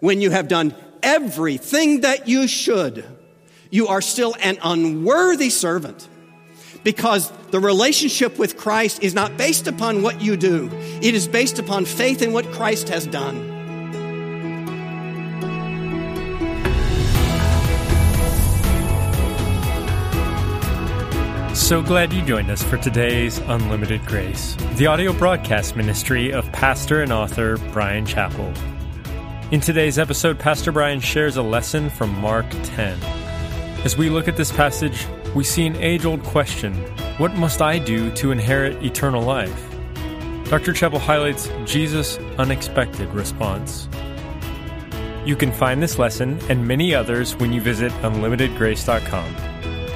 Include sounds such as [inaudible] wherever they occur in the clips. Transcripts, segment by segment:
when you have done everything that you should, you are still an unworthy servant because the relationship with Christ is not based upon what you do, it is based upon faith in what Christ has done. So glad you joined us for today's Unlimited Grace, the audio broadcast ministry of pastor and author Bryan Chapell. In today's episode, Pastor Bryan shares a lesson from Mark 10. As we look at this passage, we see an age old question What must I do to inherit eternal life? Dr. Chapell highlights Jesus' unexpected response. You can find this lesson and many others when you visit unlimitedgrace.com.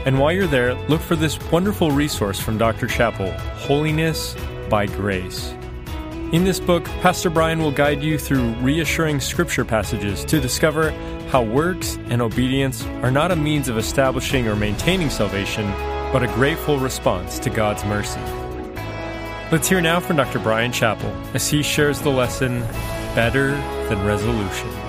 And while you're there, look for this wonderful resource from Dr. Chapell Holiness by Grace. In this book, Pastor Bryan will guide you through reassuring scripture passages to discover how works and obedience are not a means of establishing or maintaining salvation, but a grateful response to God's mercy. Let's hear now from Dr. Bryan Chapell as he shares the lesson Better Than Resolutions.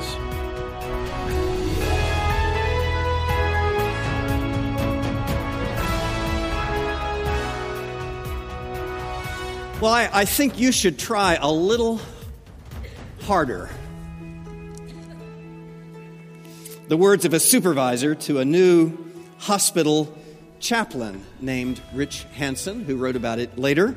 Well, I, I think you should try a little harder. The words of a supervisor to a new hospital chaplain named Rich Hansen, who wrote about it later.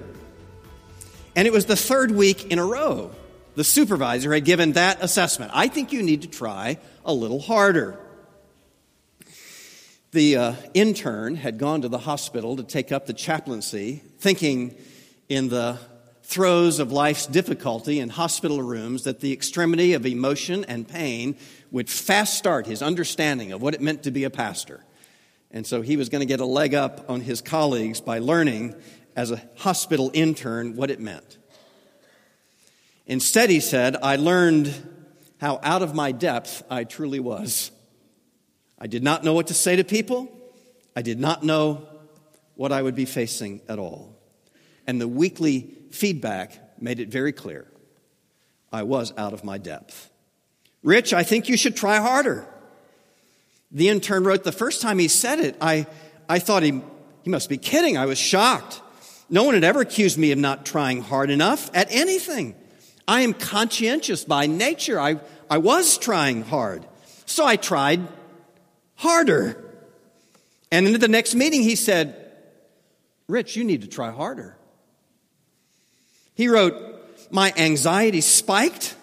And it was the third week in a row the supervisor had given that assessment. I think you need to try a little harder. The uh, intern had gone to the hospital to take up the chaplaincy, thinking in the throes of life's difficulty in hospital rooms that the extremity of emotion and pain would fast start his understanding of what it meant to be a pastor. And so he was going to get a leg up on his colleagues by learning as a hospital intern what it meant. Instead, he said, I learned how out of my depth I truly was. I did not know what to say to people. I did not know what I would be facing at all and the weekly feedback made it very clear. I was out of my depth. Rich, I think you should try harder. The intern wrote, the first time he said it, I, I thought he, he must be kidding. I was shocked. No one had ever accused me of not trying hard enough at anything. I am conscientious by nature. I, I was trying hard. So I tried harder. And in the next meeting, he said, Rich, you need to try harder. He wrote, My anxiety spiked.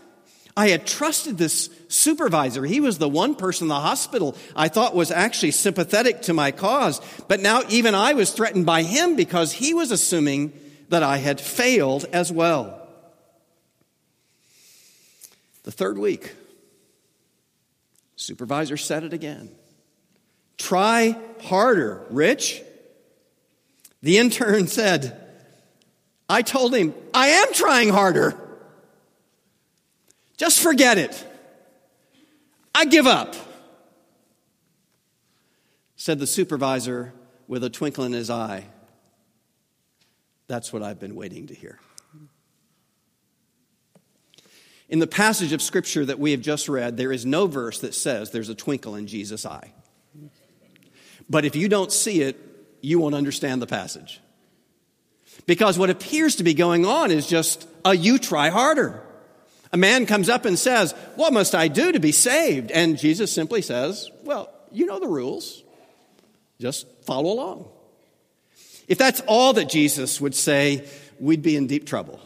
I had trusted this supervisor. He was the one person in the hospital I thought was actually sympathetic to my cause. But now even I was threatened by him because he was assuming that I had failed as well. The third week, supervisor said it again. Try harder, Rich. The intern said, I told him, I am trying harder. Just forget it. I give up. Said the supervisor with a twinkle in his eye. That's what I've been waiting to hear. In the passage of scripture that we have just read, there is no verse that says there's a twinkle in Jesus' eye. But if you don't see it, you won't understand the passage. Because what appears to be going on is just a you try harder. A man comes up and says, What must I do to be saved? And Jesus simply says, Well, you know the rules. Just follow along. If that's all that Jesus would say, we'd be in deep trouble.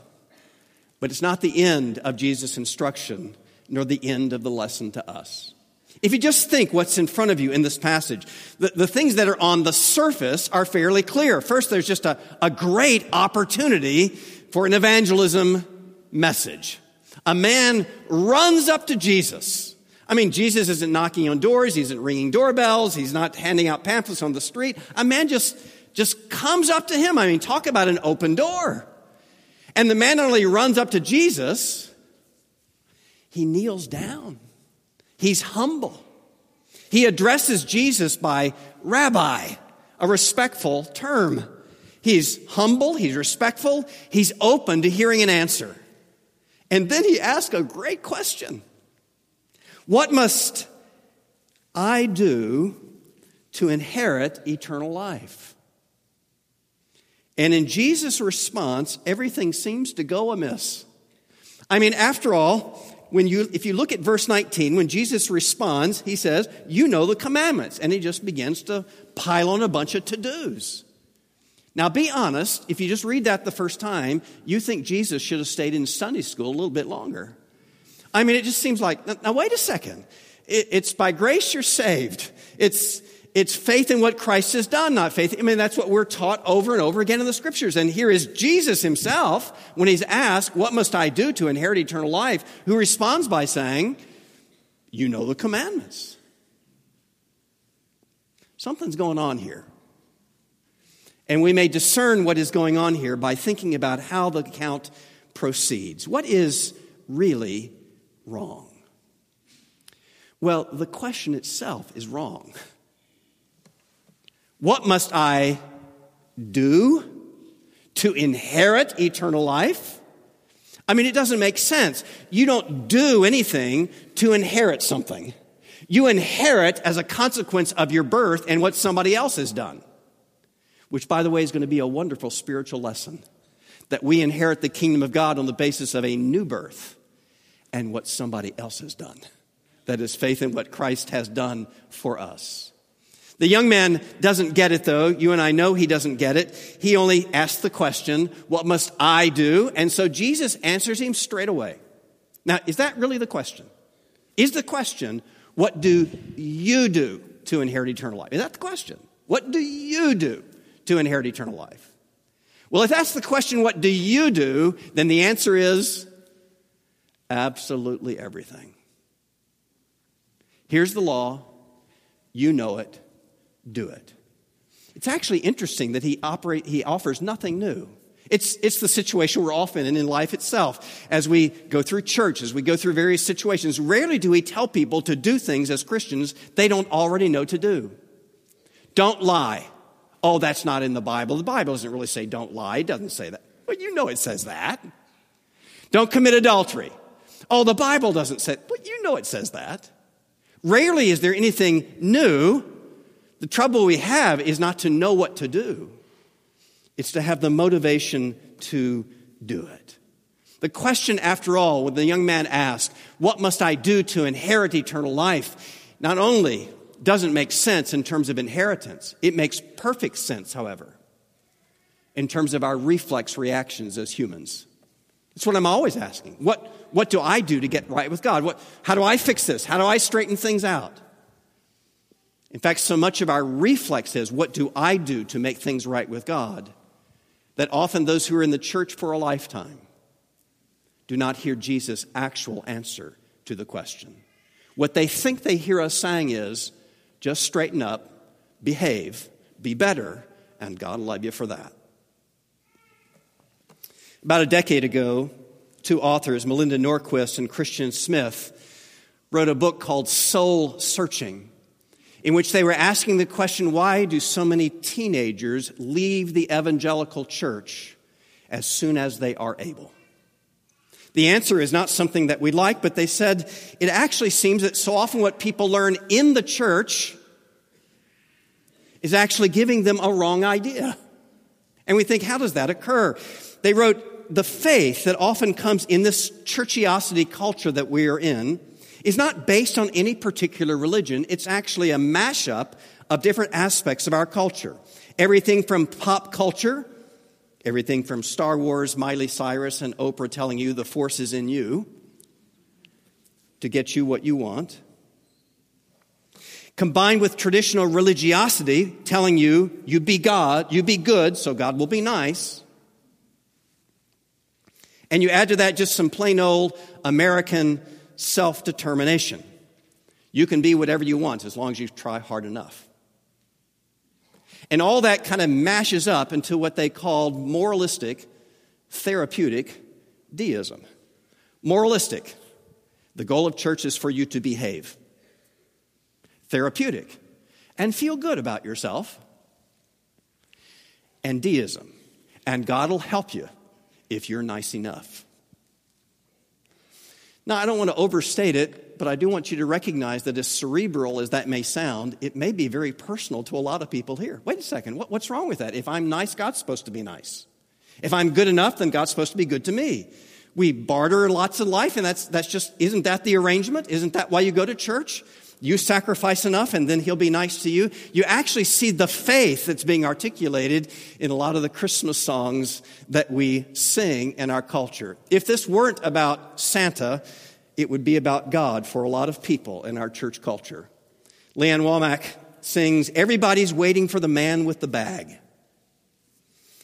But it's not the end of Jesus' instruction, nor the end of the lesson to us. If you just think what's in front of you in this passage, the, the things that are on the surface are fairly clear. First, there's just a, a great opportunity for an evangelism message. A man runs up to Jesus. I mean, Jesus isn't knocking on doors, he isn't ringing doorbells, he's not handing out pamphlets on the street. A man just, just comes up to him. I mean, talk about an open door. And the man not only runs up to Jesus, he kneels down. He's humble. He addresses Jesus by rabbi, a respectful term. He's humble, he's respectful, he's open to hearing an answer. And then he asks a great question What must I do to inherit eternal life? And in Jesus' response, everything seems to go amiss. I mean, after all, when you, if you look at verse 19, when Jesus responds, he says, You know the commandments. And he just begins to pile on a bunch of to dos. Now, be honest, if you just read that the first time, you think Jesus should have stayed in Sunday school a little bit longer. I mean, it just seems like, now, wait a second. it's by grace you're saved. It's, it's faith in what Christ has done, not faith. I mean, that's what we're taught over and over again in the scriptures. And here is Jesus himself, when he's asked, What must I do to inherit eternal life? who responds by saying, You know the commandments. Something's going on here. And we may discern what is going on here by thinking about how the account proceeds. What is really wrong? Well, the question itself is wrong. [laughs] What must I do to inherit eternal life? I mean, it doesn't make sense. You don't do anything to inherit something. You inherit as a consequence of your birth and what somebody else has done. Which, by the way, is going to be a wonderful spiritual lesson. That we inherit the kingdom of God on the basis of a new birth and what somebody else has done. That is faith in what Christ has done for us. The young man doesn't get it though. You and I know he doesn't get it. He only asks the question, what must I do? And so Jesus answers him straight away. Now, is that really the question? Is the question, what do you do to inherit eternal life? Is that the question? What do you do to inherit eternal life? Well, if that's the question, what do you do? Then the answer is absolutely everything. Here's the law. You know it do it. It's actually interesting that he, operate, he offers nothing new. It's, it's the situation we're often in in life itself. As we go through church, as we go through various situations, rarely do we tell people to do things as Christians they don't already know to do. Don't lie. Oh, that's not in the Bible. The Bible doesn't really say don't lie. It doesn't say that. But you know it says that. Don't commit adultery. Oh, the Bible doesn't say, but you know it says that. Rarely is there anything new the trouble we have is not to know what to do, it's to have the motivation to do it. The question, after all, when the young man asked, What must I do to inherit eternal life? not only doesn't make sense in terms of inheritance, it makes perfect sense, however, in terms of our reflex reactions as humans. That's what I'm always asking. What, what do I do to get right with God? What, how do I fix this? How do I straighten things out? In fact, so much of our reflex is what do I do to make things right with God? That often those who are in the church for a lifetime do not hear Jesus' actual answer to the question. What they think they hear us saying is just straighten up, behave, be better, and God will love you for that. About a decade ago, two authors, Melinda Lundquist and Christian Smith, wrote a book called Soul Searching in which they were asking the question why do so many teenagers leave the evangelical church as soon as they are able? The answer is not something that we like, but they said it actually seems that so often what people learn in the church is actually giving them a wrong idea. And we think, how does that occur? They wrote, the faith that often comes in this churchiosity culture that we are in is not based on any particular religion. It's actually a mashup of different aspects of our culture. Everything from pop culture, everything from Star Wars, Miley Cyrus, and Oprah telling you the force is in you to get you what you want, combined with traditional religiosity telling you you be God, you be good, so God will be nice. And you add to that just some plain old American self determination. You can be whatever you want as long as you try hard enough. And all that kind of mashes up into what they called moralistic, therapeutic deism. Moralistic. The goal of church is for you to behave. Therapeutic. And feel good about yourself. And deism. And God will help you if you're nice enough. Now, I don't want to overstate it. but I do want you to recognize that as cerebral as that may sound, it may be very personal to a lot of people here. Wait a second, what, what's wrong with that? If I'm nice, God's supposed to be nice. If I'm good enough, then God's supposed to be good to me. We barter lots of life, and that's, that's just, isn't that the arrangement? Isn't that why you go to church? You sacrifice enough and then he'll be nice to you. You actually see the faith that's being articulated in a lot of the Christmas songs that we sing in our culture. If this weren't about Santa, it would be about God for a lot of people in our church culture. Lee Ann Womack sings, Everybody's waiting for the man with the bag.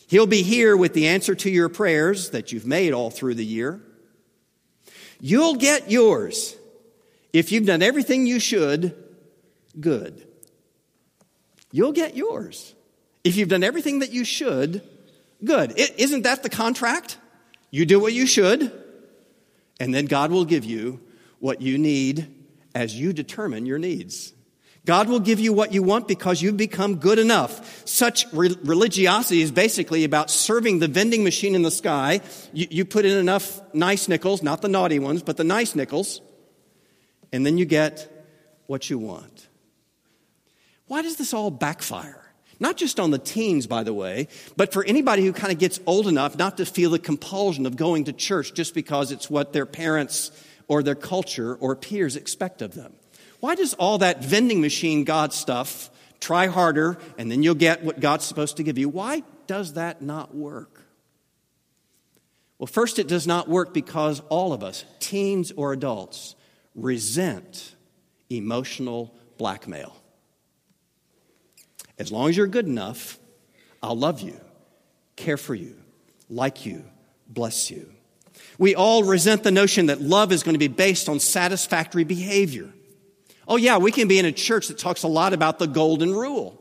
He'll be here with the answer to your prayers that you've made all through the year. You'll get yours if you've done everything you should, good. You'll get yours. If you've done everything that you should, good. isn't that the contract? You do what you should, and then God will give you what you need as you determine your needs. God will give you what you want because you've become good enough. Such re- religiosity is basically about serving the vending machine in the sky. You, you put in enough nice nickels, not the naughty ones, but the nice nickels, and then you get what you want. Why does this all backfire? Not just on the teens, by the way, but for anybody who kind of gets old enough not to feel the compulsion of going to church just because it's what their parents or their culture or peers expect of them. Why does all that vending machine God stuff, try harder and then you'll get what God's supposed to give you, why does that not work? Well, first, it does not work because all of us, teens or adults, resent emotional blackmail. As long as you're good enough, I'll love you, care for you, like you, bless you. We all resent the notion that love is going to be based on satisfactory behavior. Oh, yeah, we can be in a church that talks a lot about the golden rule.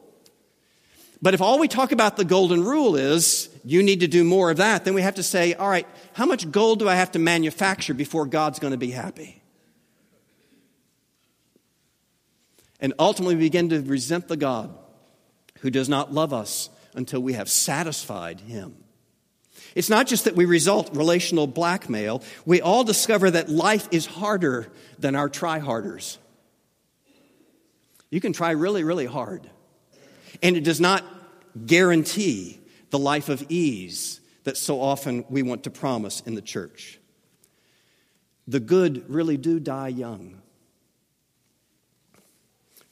But if all we talk about the golden rule is you need to do more of that, then we have to say, all right, how much gold do I have to manufacture before God's going to be happy? And ultimately begin to resent the God who does not love us until we have satisfied him. It's not just that we result relational blackmail, we all discover that life is harder than our try harders. You can try really, really hard, and it does not guarantee the life of ease that so often we want to promise in the church. The good really do die young.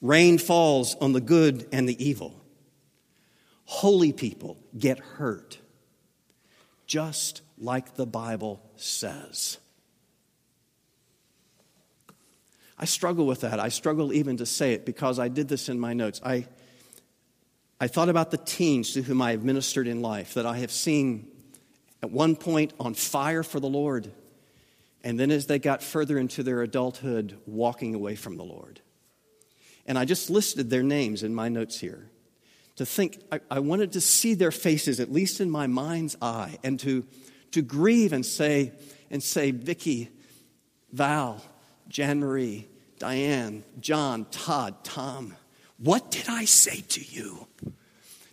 Rain falls on the good and the evil. Holy people get hurt, just like the Bible says. I struggle with that. I struggle even to say it because I did this in my notes. I, I thought about the teens to whom I have ministered in life that I have seen at one point on fire for the Lord, and then as they got further into their adulthood, walking away from the Lord. And I just listed their names in my notes here to think, I, I, wanted to see their faces, at least in my mind's eye, and to, to grieve and say, and say, Vicky, Val, Jan Marie, Diane, John, Todd, Tom, what did I say to you?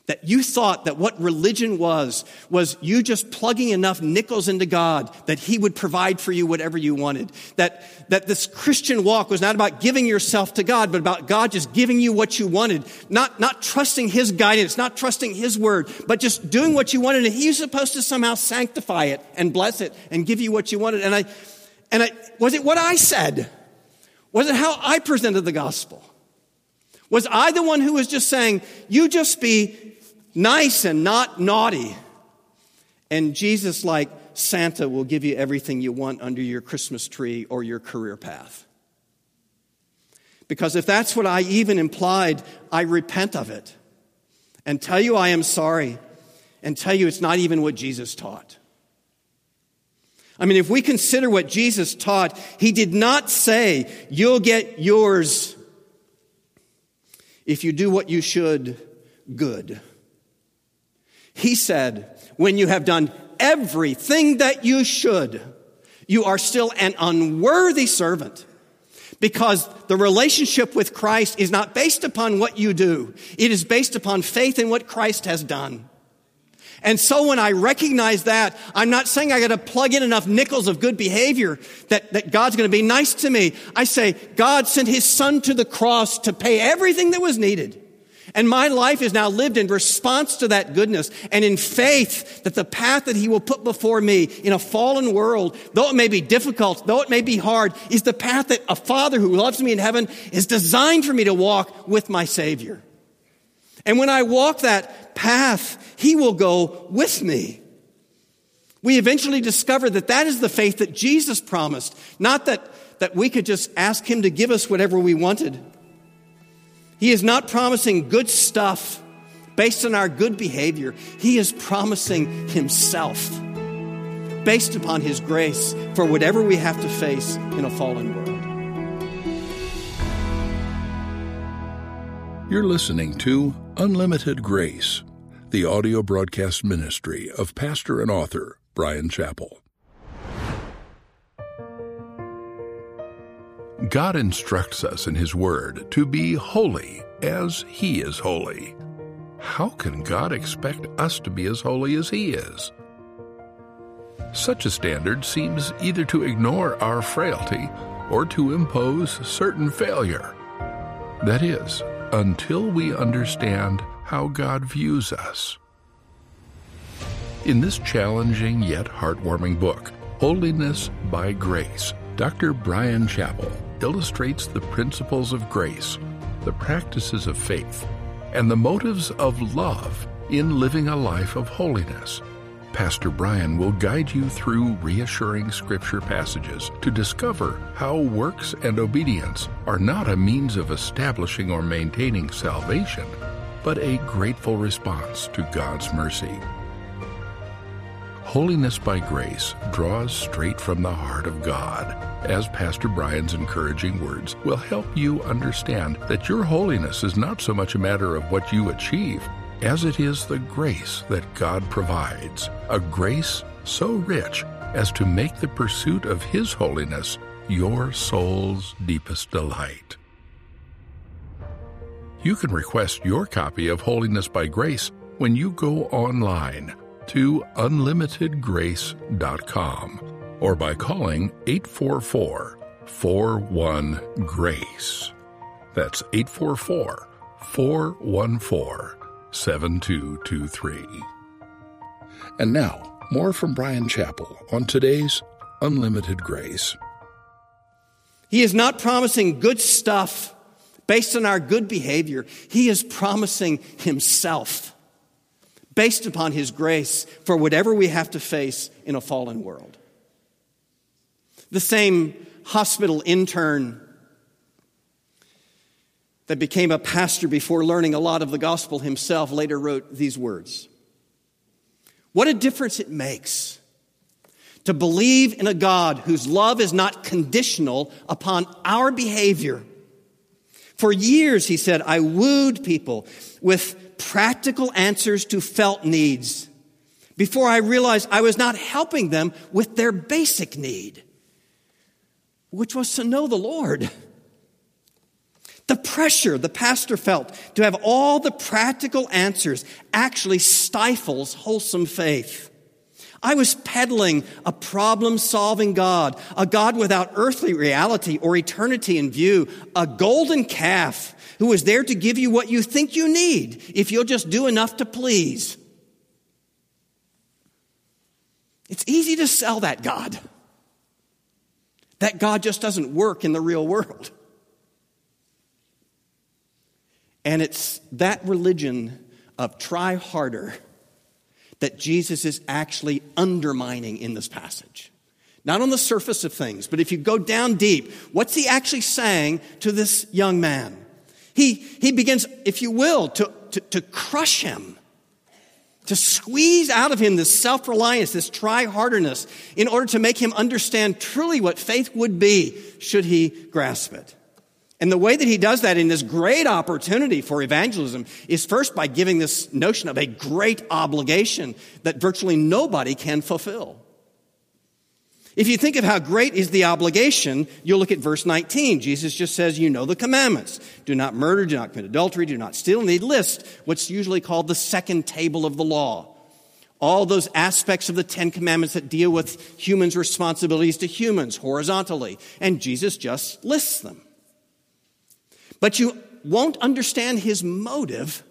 That you thought that what religion was, was you just plugging enough nickels into God that He would provide for you whatever you wanted. That, that this Christian walk was not about giving yourself to God, but about God just giving you what you wanted. Not, not trusting His guidance, not trusting His word, but just doing what you wanted. And He's supposed to somehow sanctify it and bless it and give you what you wanted. And I, and I, was it what I said? Was it how I presented the gospel? Was I the one who was just saying, you just be nice and not naughty. And Jesus, like Santa, will give you everything you want under your Christmas tree or your career path. Because if that's what I even implied, I repent of it and tell you I am sorry and tell you it's not even what Jesus taught. I mean, if we consider what Jesus taught, he did not say, You'll get yours if you do what you should, good. He said, when you have done everything that you should, you are still an unworthy servant. Because the relationship with Christ is not based upon what you do. It is based upon faith in what Christ has done. And so when I recognize that, I'm not saying I got to plug in enough nickels of good behavior that, that God's going to be nice to me. I say, God sent his son to the cross to pay everything that was needed. And my life is now lived in response to that goodness and in faith that the path that he will put before me in a fallen world, though it may be difficult, though it may be hard, is the path that a father who loves me in heaven is designed for me to walk with my savior. And when I walk that path, He will go with me. We eventually discover that that is the faith that Jesus promised, not that, that we could just ask Him to give us whatever we wanted. He is not promising good stuff based on our good behavior. He is promising Himself based upon His grace for whatever we have to face in a fallen world. You're listening to Unlimited Grace, the audio broadcast ministry of pastor and author Bryan Chapell. God instructs us in His Word to be holy as He is holy. How can God expect us to be as holy as He is? Such a standard seems either to ignore our frailty or to impose certain failure. That is, until we understand how God views us. In this challenging yet heartwarming book, Holiness by Grace, Dr. Bryan Chapell illustrates the principles of grace, the practices of faith, and the motives of love in living a life of holiness. Pastor Bryan will guide you through reassuring scripture passages to discover how works and obedience are not a means of establishing or maintaining salvation, but a grateful response to God's mercy. Holiness by Grace draws straight from the heart of God, as Pastor Bryan's encouraging words will help you understand that your holiness is not so much a matter of what you achieve as it is the grace that God provides, a grace so rich as to make the pursuit of His holiness your soul's deepest delight. You can request your copy of Holiness by Grace when you go online to unlimitedgrace.com or by calling 844 41 Grace. That's 844 414 7223. And now, more from Bryan Chapell on today's Unlimited Grace. He is not promising good stuff based on our good behavior. He is promising Himself based upon His grace for whatever we have to face in a fallen world. The same hospital intern that became a pastor before learning a lot of the gospel himself, later wrote these words What a difference it makes to believe in a God whose love is not conditional upon our behavior. For years, he said, I wooed people with practical answers to felt needs before I realized I was not helping them with their basic need, which was to know the Lord. The pressure the pastor felt to have all the practical answers actually stifles wholesome faith. I was peddling a problem solving God, a God without earthly reality or eternity in view, a golden calf who is there to give you what you think you need if you'll just do enough to please. It's easy to sell that God. That God just doesn't work in the real world. And it's that religion of try harder that Jesus is actually undermining in this passage. Not on the surface of things, but if you go down deep, what's he actually saying to this young man? He, he begins, if you will, to, to, to crush him, to squeeze out of him this self reliance, this try harderness, in order to make him understand truly what faith would be should he grasp it. And the way that he does that in this great opportunity for evangelism is first by giving this notion of a great obligation that virtually nobody can fulfill. If you think of how great is the obligation, you'll look at verse 19. Jesus just says, You know the commandments. Do not murder, do not commit adultery, do not steal. And he lists what's usually called the second table of the law. all those aspects of the Ten Commandments that deal with humans' responsibilities to humans horizontally. And Jesus just lists them. But you won't understand his motive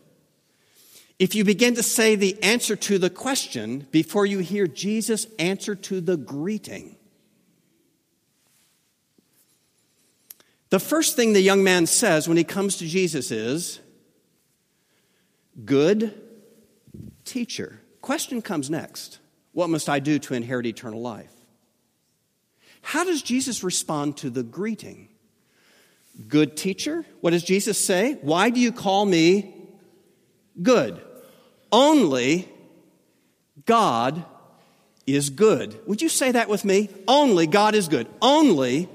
if you begin to say the answer to the question before you hear Jesus' answer to the greeting. The first thing the young man says when he comes to Jesus is, Good teacher. Question comes next What must I do to inherit eternal life? How does Jesus respond to the greeting? Good teacher? What does Jesus say? Why do you call me good? Only God is good. Would you say that with me? Only God is good. Only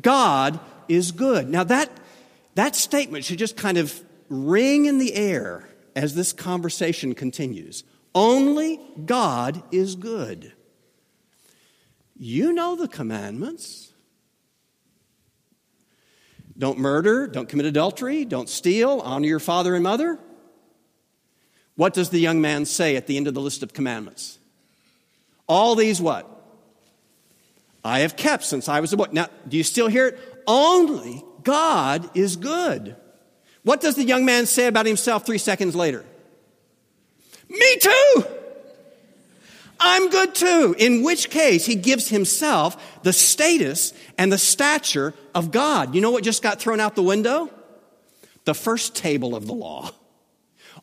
God is good. Now, that, that statement should just kind of ring in the air as this conversation continues. Only God is good. You know the commandments. Don't murder, don't commit adultery, don't steal, honor your father and mother. What does the young man say at the end of the list of commandments? All these what? I have kept since I was a boy. Now, do you still hear it? Only God is good. What does the young man say about himself three seconds later? Me too! I'm good too. In which case, he gives himself the status and the stature of God. You know what just got thrown out the window? The first table of the law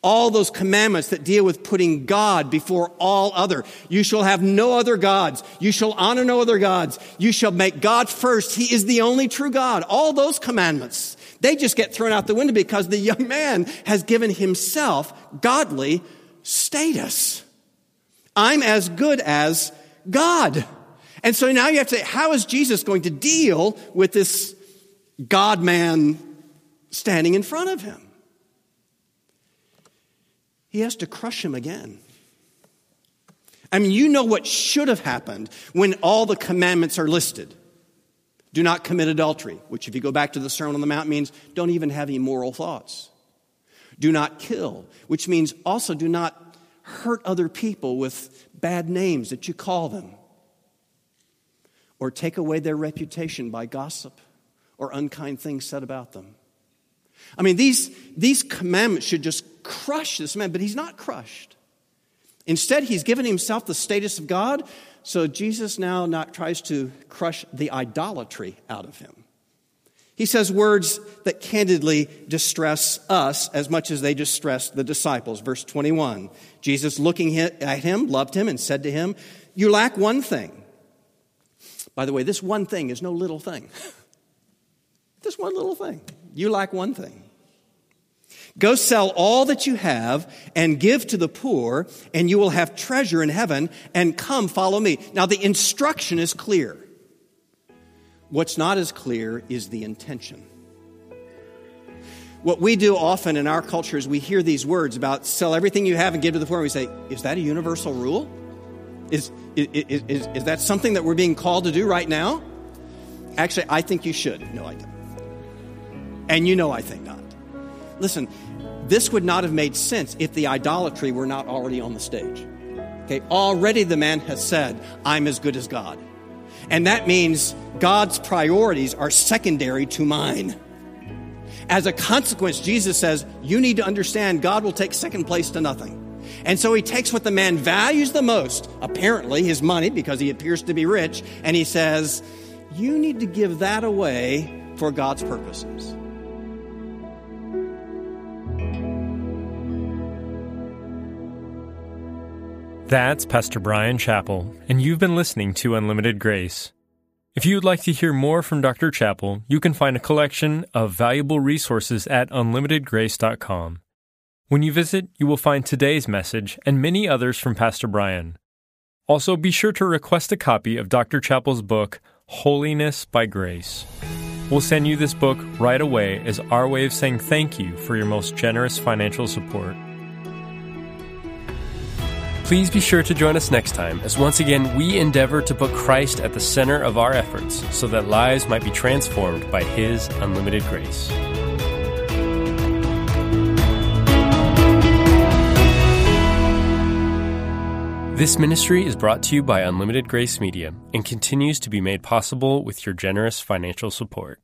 all those commandments that deal with putting God before all other. You shall have no other gods. You shall honor no other gods. You shall make God first. He is the only true God. All those commandments, they just get thrown out the window because the young man has given himself godly status. I'm as good as God. And so now you have to say, how is Jesus going to deal with this God man standing in front of him? he has to crush him again. I mean, you know what should have happened when all the commandments are listed. Do not commit adultery, which, if you go back to the Sermon on the Mount, means don't even have immoral thoughts. Do not kill, which means also do not hurt other people with bad names that you call them, or take away their reputation by gossip or unkind things said about them. I mean, these, these commandments should just crush this man, but he's not crushed. Instead, he's given himself the status of God, so Jesus now not tries to crush the idolatry out of him. He says words that candidly distress us as much as they distress the disciples. Verse 21 Jesus, looking at him, loved him, and said to him, You lack one thing. By the way, this one thing is no little thing. [laughs] this one little thing. You lack one thing. Go sell all that you have and give to the poor, and you will have treasure in heaven, and come follow me. Now, the instruction is clear. What's not as clear is the intention. What we do often in our culture is we hear these words about sell everything you have and give to the poor, and we say, is that a universal rule? Is, is, is, is that something that we're being called to do right now? Actually, I think you should. No, I don't. And you know I think not. Listen, this would not have made sense if the idolatry were not already on the stage. Okay, already the man has said, I'm as good as God. And that means God's priorities are secondary to mine. As a consequence, Jesus says, You need to understand God will take second place to nothing. And so he takes what the man values the most, apparently his money, because he appears to be rich, and he says, You need to give that away for God's purposes. That's Pastor Bryan Chapell, and you've been listening to Unlimited Grace. If you would like to hear more from Dr. Chapell, you can find a collection of valuable resources at unlimitedgrace.com. When you visit, you will find today's message and many others from Pastor Bryan. Also, be sure to request a copy of Dr. Chapell's book, Holiness by Grace. We'll send you this book right away as our way of saying thank you for your most generous financial support. Please be sure to join us next time as once again we endeavor to put Christ at the center of our efforts so that lives might be transformed by His unlimited grace. This ministry is brought to you by Unlimited Grace Media and continues to be made possible with your generous financial support.